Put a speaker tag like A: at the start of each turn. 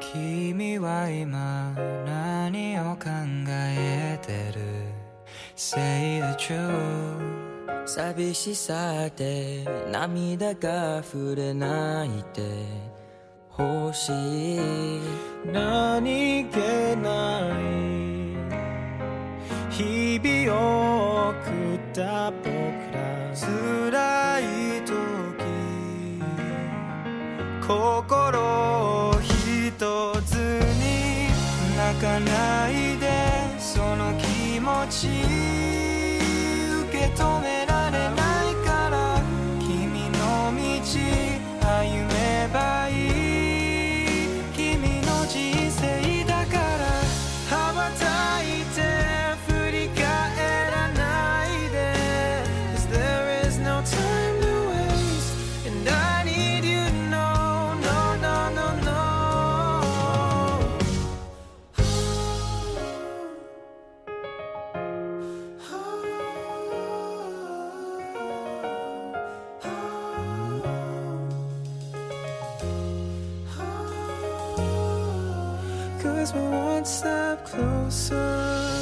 A: 君は今何を考えてる？Say the truth
B: 寂しさで涙が溢れないで欲しい。
A: 何気ない日々を送った僕ら。辛い時心とずに泣かないでその気持ち。Cause we're one step closer